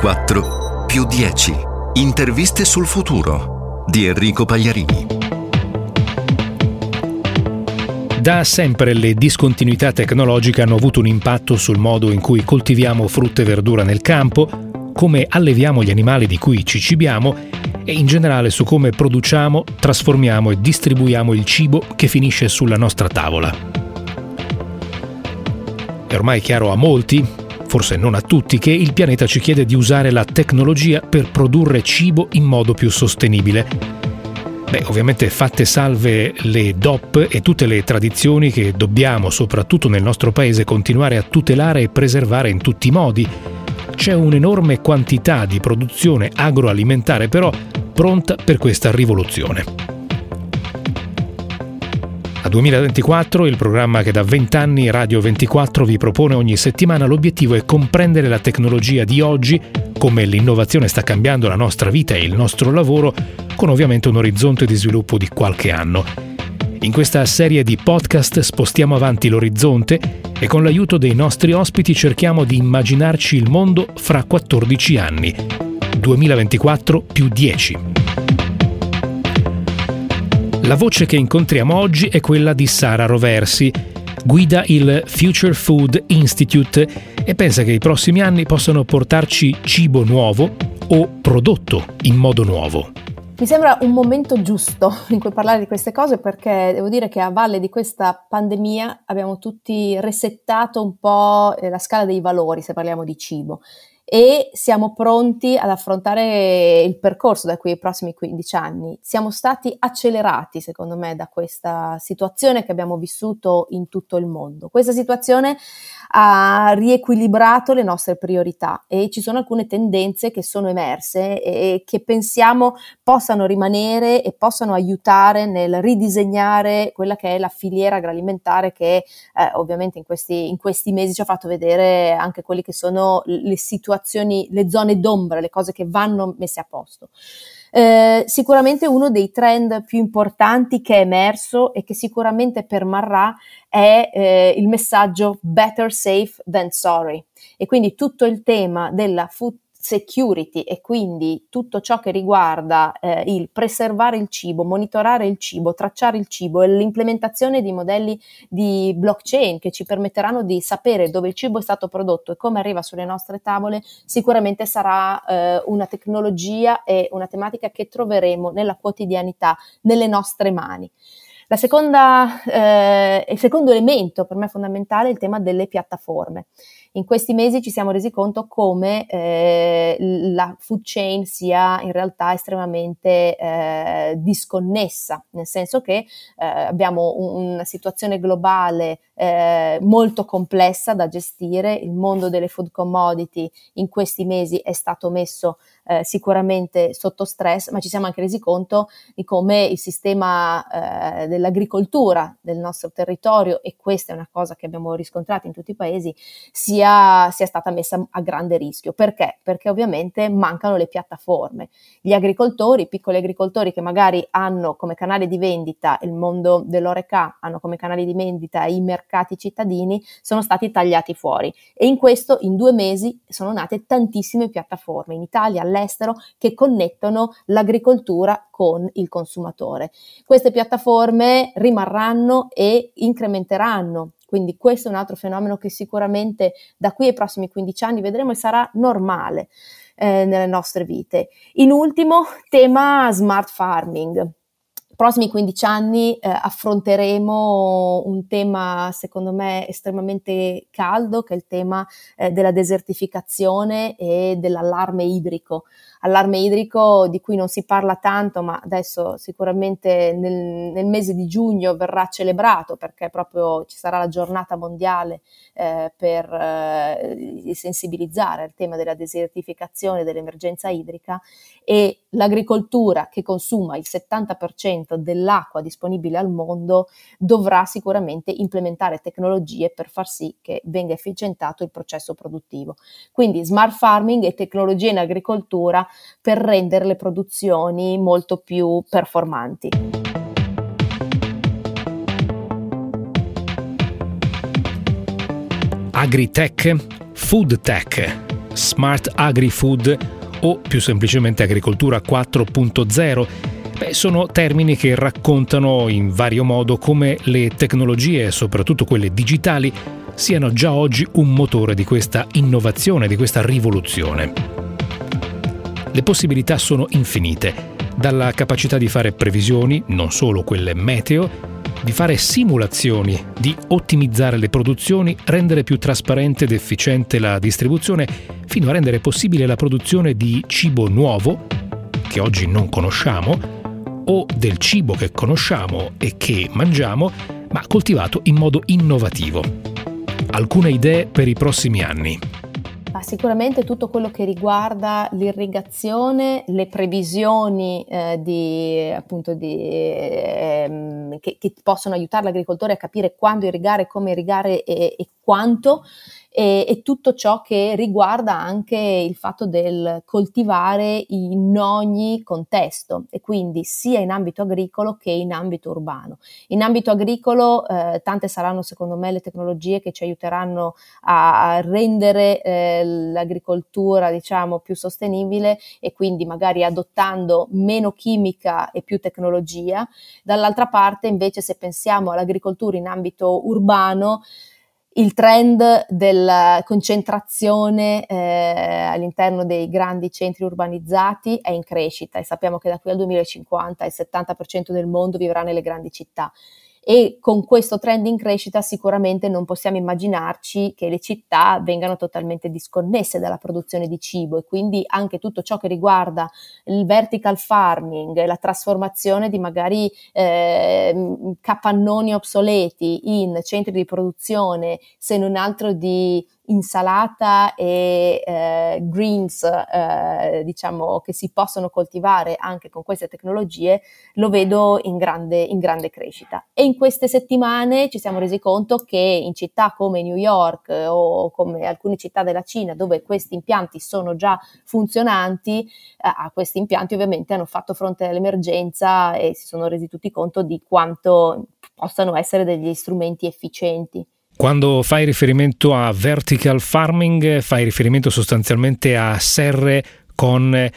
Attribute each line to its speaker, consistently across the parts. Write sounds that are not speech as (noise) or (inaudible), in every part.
Speaker 1: 2024 più 10. Interviste sul futuro di Enrico Pagliarini.
Speaker 2: Da sempre le discontinuità tecnologiche hanno avuto un impatto sul modo in cui coltiviamo frutta e verdura nel campo, come alleviamo gli animali di cui ci cibiamo e in generale su come produciamo, trasformiamo e distribuiamo il cibo che finisce sulla nostra tavola. È ormai chiaro a molti, forse non a tutti, che il pianeta ci chiede di usare la tecnologia per produrre cibo in modo più sostenibile. Beh, ovviamente fatte salve le DOP e tutte le tradizioni che dobbiamo, soprattutto nel nostro paese, continuare a tutelare e preservare in tutti i modi. C'è un'enorme quantità di produzione agroalimentare però pronta per questa rivoluzione. A 2024, il programma che da 20 anni Radio 24 vi propone ogni settimana, l'obiettivo è comprendere la tecnologia di oggi, come l'innovazione sta cambiando la nostra vita e il nostro lavoro, con ovviamente un orizzonte di sviluppo di qualche anno. In questa serie di podcast spostiamo avanti l'orizzonte e con l'aiuto dei nostri ospiti cerchiamo di immaginarci il mondo fra 14 anni 2024 più 10. La voce che incontriamo oggi è quella di Sara Roversi, guida il Future Food Institute e pensa che i prossimi anni possano portarci cibo nuovo o prodotto in modo nuovo.
Speaker 3: Mi sembra un momento giusto (laughs) in cui parlare di queste cose perché devo dire che a valle di questa pandemia abbiamo tutti resettato un po' la scala dei valori se parliamo di cibo e siamo pronti ad affrontare il percorso da qui ai prossimi 15 anni. Siamo stati accelerati, secondo me, da questa situazione che abbiamo vissuto in tutto il mondo. Questa situazione ha riequilibrato le nostre priorità e ci sono alcune tendenze che sono emerse e che pensiamo possano rimanere e possano aiutare nel ridisegnare quella che è la filiera agroalimentare che eh, ovviamente in questi, in questi mesi ci ha fatto vedere anche quelle che sono le situazioni le zone d'ombra, le cose che vanno messe a posto. Eh, sicuramente uno dei trend più importanti che è emerso e che sicuramente permarrà è eh, il messaggio better safe than sorry e quindi tutto il tema della food security e quindi tutto ciò che riguarda eh, il preservare il cibo, monitorare il cibo, tracciare il cibo e l'implementazione di modelli di blockchain che ci permetteranno di sapere dove il cibo è stato prodotto e come arriva sulle nostre tavole, sicuramente sarà eh, una tecnologia e una tematica che troveremo nella quotidianità, nelle nostre mani. Seconda, eh, il secondo elemento per me fondamentale è il tema delle piattaforme. In questi mesi ci siamo resi conto come eh, la food chain sia in realtà estremamente eh, disconnessa, nel senso che eh, abbiamo un, una situazione globale eh, molto complessa da gestire, il mondo delle food commodity in questi mesi è stato messo eh, sicuramente sotto stress, ma ci siamo anche resi conto di come il sistema eh, dell'agricoltura del nostro territorio, e questa è una cosa che abbiamo riscontrato in tutti i paesi, sia, sia stata messa a grande rischio. Perché? Perché ovviamente mancano le piattaforme. Gli agricoltori, i piccoli agricoltori che magari hanno come canale di vendita il mondo dell'oreca, hanno come canale di vendita i mercati cittadini, sono stati tagliati fuori. E in questo, in due mesi, sono nate tantissime piattaforme. In Italia, all'estero, all'estero che connettono l'agricoltura con il consumatore. Queste piattaforme rimarranno e incrementeranno quindi questo è un altro fenomeno che sicuramente da qui ai prossimi 15 anni vedremo e sarà normale eh, nelle nostre vite. In ultimo, tema smart farming prossimi 15 anni eh, affronteremo un tema secondo me estremamente caldo che è il tema eh, della desertificazione e dell'allarme idrico. Allarme idrico di cui non si parla tanto, ma adesso sicuramente nel, nel mese di giugno verrà celebrato perché proprio ci sarà la giornata mondiale eh, per eh, sensibilizzare al tema della desertificazione, dell'emergenza idrica. E l'agricoltura che consuma il 70% dell'acqua disponibile al mondo dovrà sicuramente implementare tecnologie per far sì che venga efficientato il processo produttivo. Quindi smart farming e tecnologie in agricoltura per rendere le produzioni molto più performanti.
Speaker 2: Agritech, Food Tech smart agri-food o più semplicemente agricoltura 4.0. Beh, sono termini che raccontano in vario modo come le tecnologie, soprattutto quelle digitali, siano già oggi un motore di questa innovazione, di questa rivoluzione. Le possibilità sono infinite, dalla capacità di fare previsioni, non solo quelle meteo, di fare simulazioni, di ottimizzare le produzioni, rendere più trasparente ed efficiente la distribuzione, fino a rendere possibile la produzione di cibo nuovo, che oggi non conosciamo, o del cibo che conosciamo e che mangiamo, ma coltivato in modo innovativo. Alcune idee per i prossimi anni.
Speaker 3: Ma sicuramente tutto quello che riguarda l'irrigazione, le previsioni eh, di, appunto di, ehm, che, che, possono aiutare l'agricoltore a capire quando irrigare, come irrigare e, e quanto, e, e, tutto ciò che riguarda anche il fatto del coltivare in ogni contesto e quindi sia in ambito agricolo che in ambito urbano. In ambito agricolo eh, tante saranno secondo me le tecnologie che ci aiuteranno a rendere eh, l'agricoltura diciamo più sostenibile e quindi magari adottando meno chimica e più tecnologia. Dall'altra parte invece se pensiamo all'agricoltura in ambito urbano il trend della concentrazione eh, all'interno dei grandi centri urbanizzati è in crescita e sappiamo che da qui al 2050 il 70% del mondo vivrà nelle grandi città e con questo trend in crescita sicuramente non possiamo immaginarci che le città vengano totalmente disconnesse dalla produzione di cibo e quindi anche tutto ciò che riguarda il vertical farming, la trasformazione di magari eh, capannoni obsoleti in centri di produzione, se non altro di insalata e eh, greens, eh, diciamo, che si possono coltivare anche con queste tecnologie, lo vedo in grande, in grande crescita. E in queste settimane ci siamo resi conto che in città come New York o come alcune città della Cina, dove questi impianti sono già funzionanti, eh, a questi impianti ovviamente hanno fatto fronte all'emergenza e si sono resi tutti conto di quanto possano essere degli strumenti efficienti.
Speaker 2: Quando fai riferimento a vertical farming, fai riferimento sostanzialmente a serre con eh,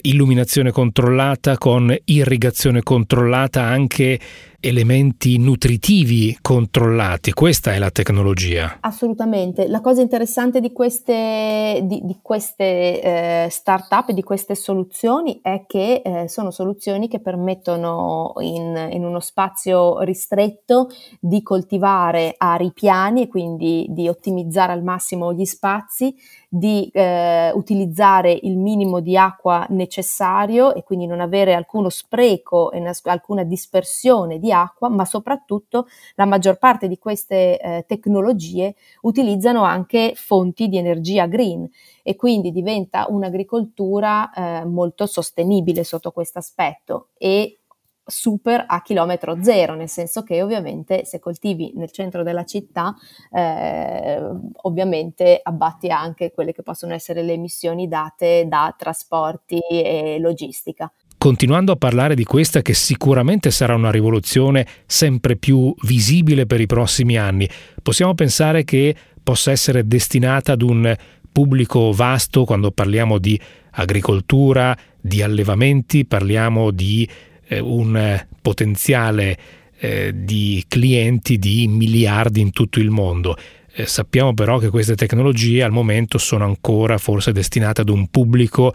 Speaker 2: illuminazione controllata, con irrigazione controllata, anche elementi nutritivi controllati. Questa è la tecnologia.
Speaker 3: Assolutamente. La cosa interessante di queste, di, di queste eh, start-up di queste soluzioni è che eh, sono soluzioni che permettono in, in, uno spazio ristretto di coltivare a ripiani e quindi di ottimizzare al massimo gli spazi, di eh, utilizzare il minimo di acqua necessario e quindi non avere alcuno spreco e alcuna dispersione di acqua, ma soprattutto la maggior parte di queste eh, tecnologie utilizzano anche fonti di energia green e quindi diventa un'agricoltura eh, molto sostenibile sotto questo aspetto e super a chilometro zero, nel senso che ovviamente se coltivi nel centro della città, eh, ovviamente abbatti anche quelle che possono essere le emissioni date da trasporti e logistica
Speaker 2: continuando a parlare di questa che sicuramente sarà una rivoluzione sempre più visibile per i prossimi anni, possiamo pensare che possa essere destinata ad un pubblico vasto quando parliamo di agricoltura, di allevamenti, parliamo di eh, un potenziale eh, di clienti di miliardi in tutto il mondo. Eh, sappiamo però che queste tecnologie al momento sono ancora forse destinate ad un pubblico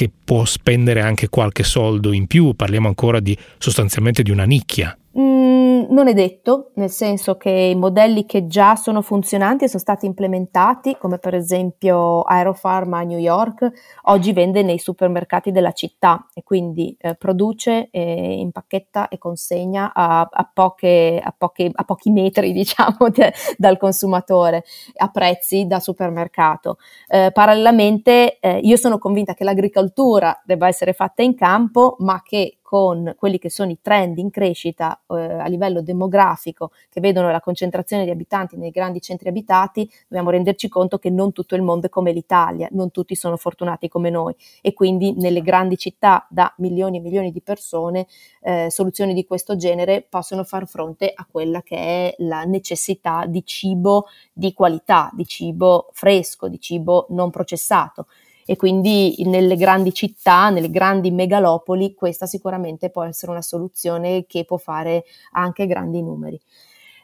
Speaker 2: che può spendere anche qualche soldo in più, parliamo ancora di sostanzialmente di una nicchia.
Speaker 3: Mm, non è detto, nel senso che i modelli che già sono funzionanti e sono stati implementati, come per esempio Aeropharma a New York, oggi vende nei supermercati della città e quindi eh, produce, eh, impacchetta e consegna a, a, poche, a, poche, a pochi metri (laughs) diciamo, de, dal consumatore a prezzi da supermercato. Eh, parallelamente eh, io sono convinta che l'agricoltura debba essere fatta in campo, ma che con quelli che sono i trend in crescita eh, a livello demografico che vedono la concentrazione di abitanti nei grandi centri abitati, dobbiamo renderci conto che non tutto il mondo è come l'Italia, non tutti sono fortunati come noi. E quindi nelle grandi città da milioni e milioni di persone eh, soluzioni di questo genere possono far fronte a quella che è la necessità di cibo di qualità, di cibo fresco, di cibo non processato e quindi nelle grandi città, nelle grandi megalopoli, questa sicuramente può essere una soluzione che può fare anche grandi numeri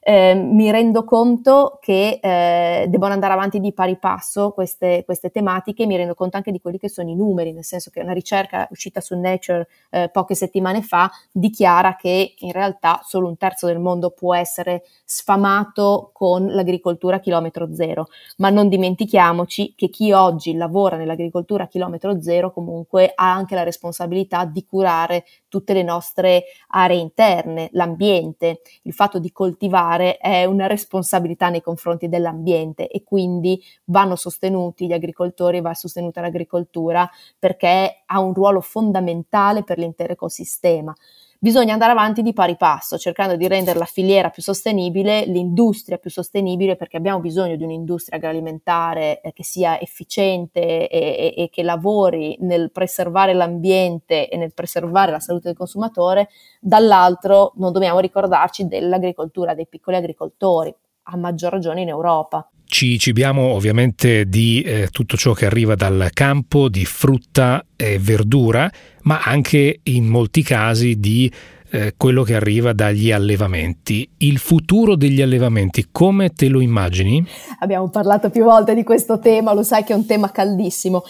Speaker 3: eh, mi rendo conto che eh, devono andare avanti di pari passo queste, queste, tematiche, mi rendo conto anche di quelli che sono i numeri, nel senso che una ricerca uscita su Nature eh, poche settimane fa dichiara che in realtà solo un terzo del mondo può essere sfamato con l'agricoltura a chilometro zero, ma non dimentichiamoci che chi oggi lavora nell'agricoltura a chilometro zero comunque ha anche la responsabilità di curare tutte le nostre aree interne, l'ambiente, il fatto di coltivare è una responsabilità nei confronti dell'ambiente e quindi vanno sostenuti gli agricoltori, va sostenuta l'agricoltura perché ha un ruolo fondamentale per l'intero ecosistema bisogna andare avanti di pari passo, cercando di rendere la filiera più sostenibile, l'industria più sostenibile, perché abbiamo bisogno di un'industria agroalimentare eh, che sia efficiente e, e, e, che lavori nel preservare l'ambiente e nel preservare la salute del consumatore, dall'altro non dobbiamo ricordarci dell'agricoltura, dei piccoli agricoltori, a maggior ragione in Europa.
Speaker 2: Ci cibiamo ovviamente di eh, tutto ciò che arriva dal campo, di frutta e verdura, ma anche in molti casi di eh, quello che arriva dagli allevamenti. Il futuro degli allevamenti, come te lo immagini?
Speaker 3: Abbiamo parlato più volte di questo tema, lo sai che è un tema caldissimo.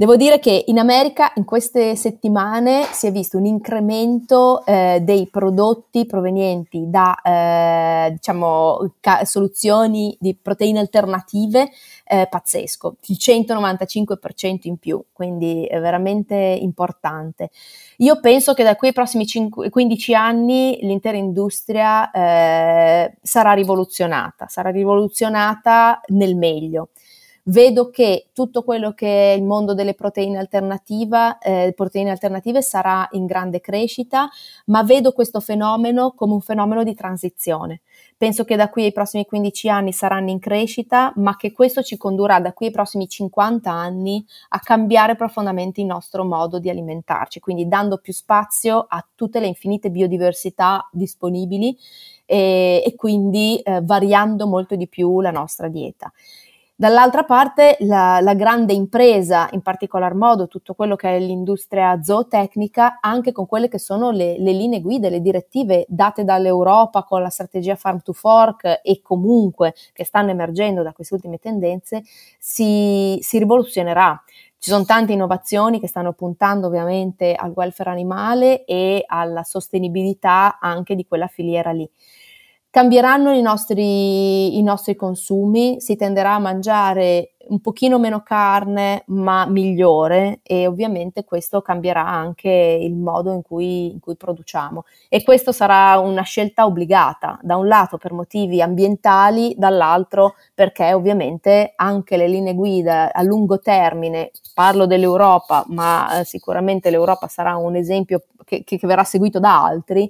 Speaker 3: Devo dire che in America in queste settimane si è visto un incremento eh, dei prodotti provenienti da eh, diciamo, ca- soluzioni di proteine alternative eh, pazzesco, il 195% in più, quindi è veramente importante. Io penso che da qui ai prossimi 5, 15 anni l'intera industria eh, sarà rivoluzionata, sarà rivoluzionata nel meglio vedo che tutto quello che è il mondo delle proteine, eh, proteine alternative sarà in grande crescita, ma vedo questo fenomeno come un fenomeno di transizione. Penso che da qui ai prossimi 15 anni saranno in crescita, ma che questo ci condurrà da qui ai prossimi 50 anni a cambiare profondamente il nostro modo di alimentarci, quindi dando più spazio a tutte le infinite biodiversità disponibili e, e quindi eh, variando molto di più la nostra dieta. Dall'altra parte la, la, grande impresa, in particolar modo tutto quello che è l'industria zootecnica, anche con quelle che sono le, le linee guida, le direttive date dall'Europa con la strategia Farm to Fork e comunque che stanno emergendo da queste ultime tendenze, si, si rivoluzionerà. Ci sono tante innovazioni che stanno puntando ovviamente al welfare animale e alla sostenibilità anche di quella filiera lì. Cambieranno i nostri, i nostri consumi, si tenderà a mangiare un pochino meno carne ma migliore e ovviamente questo cambierà anche il modo in cui, in cui, produciamo. E questo sarà una scelta obbligata da un lato per motivi ambientali dall'altro perché ovviamente anche le linee guida a lungo termine parlo dell'Europa ma eh, sicuramente l'Europa sarà un esempio che, che verrà seguito da altri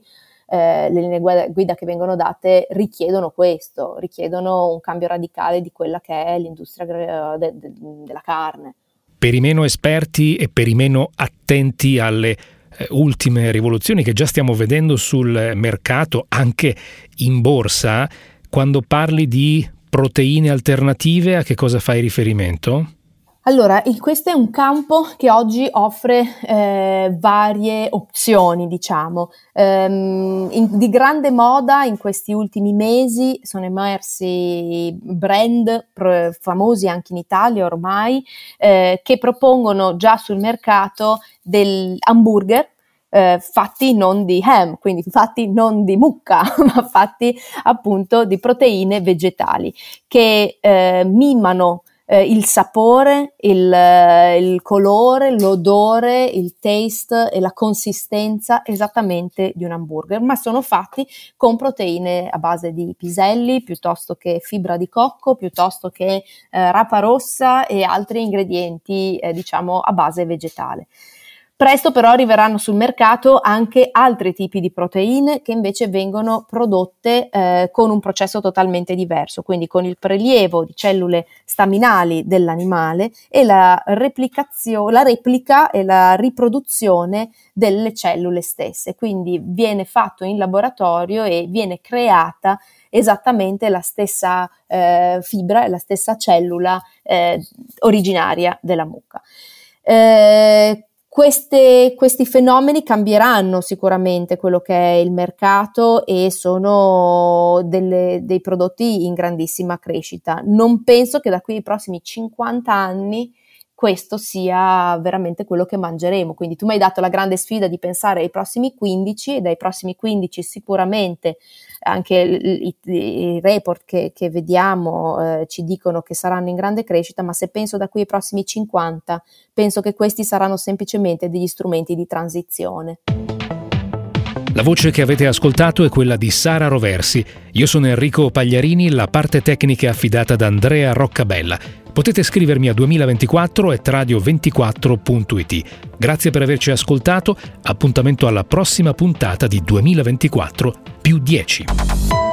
Speaker 3: eh, le linee guida che vengono date richiedono questo, richiedono un cambio radicale di quella che è l'industria de- de- della carne.
Speaker 2: Per i meno esperti e per i meno attenti alle eh, ultime rivoluzioni che già stiamo vedendo sul mercato, anche in borsa, quando parli di proteine alternative, a che cosa fai riferimento?
Speaker 3: Allora, questo è un campo che oggi offre eh, varie opzioni, diciamo. Um, in, di grande moda in questi ultimi mesi sono emersi brand pro, famosi anche in Italia ormai eh, che propongono già sul mercato del hamburger eh, fatti non di ham, quindi fatti non di mucca, (laughs) ma fatti appunto di proteine vegetali che eh, mimano eh, il sapore, il, eh, il, colore, l'odore, il taste e la consistenza esattamente di un hamburger, ma sono fatti con proteine a base di piselli piuttosto che fibra di cocco, piuttosto che eh, rapa rossa e altri ingredienti, eh, diciamo, a base vegetale. Presto però arriveranno sul mercato anche altri tipi di proteine che invece vengono prodotte eh, con un processo totalmente diverso, quindi con il prelievo di cellule staminali dell'animale e la, la replica e la riproduzione delle cellule stesse. Quindi viene fatto in laboratorio e viene creata esattamente la stessa eh, fibra e la stessa cellula eh, originaria della mucca. Eh, queste, questi fenomeni cambieranno sicuramente quello che è il mercato e sono delle, dei prodotti in grandissima crescita. Non penso che da qui ai prossimi 50 anni questo sia veramente quello che mangeremo. Quindi tu mi hai dato la grande sfida di pensare ai prossimi 15 e dai prossimi 15 sicuramente anche i, i report che, che vediamo eh, ci dicono che saranno in grande crescita, ma se penso da qui ai prossimi 50, penso che questi saranno semplicemente degli strumenti di transizione.
Speaker 2: La voce che avete ascoltato è quella di Sara Roversi. Io sono Enrico Pagliarini, la parte tecnica è affidata ad Andrea Roccabella. Potete scrivermi a 2024 at radio24.it. Grazie per averci ascoltato, appuntamento alla prossima puntata di 2024 più 10.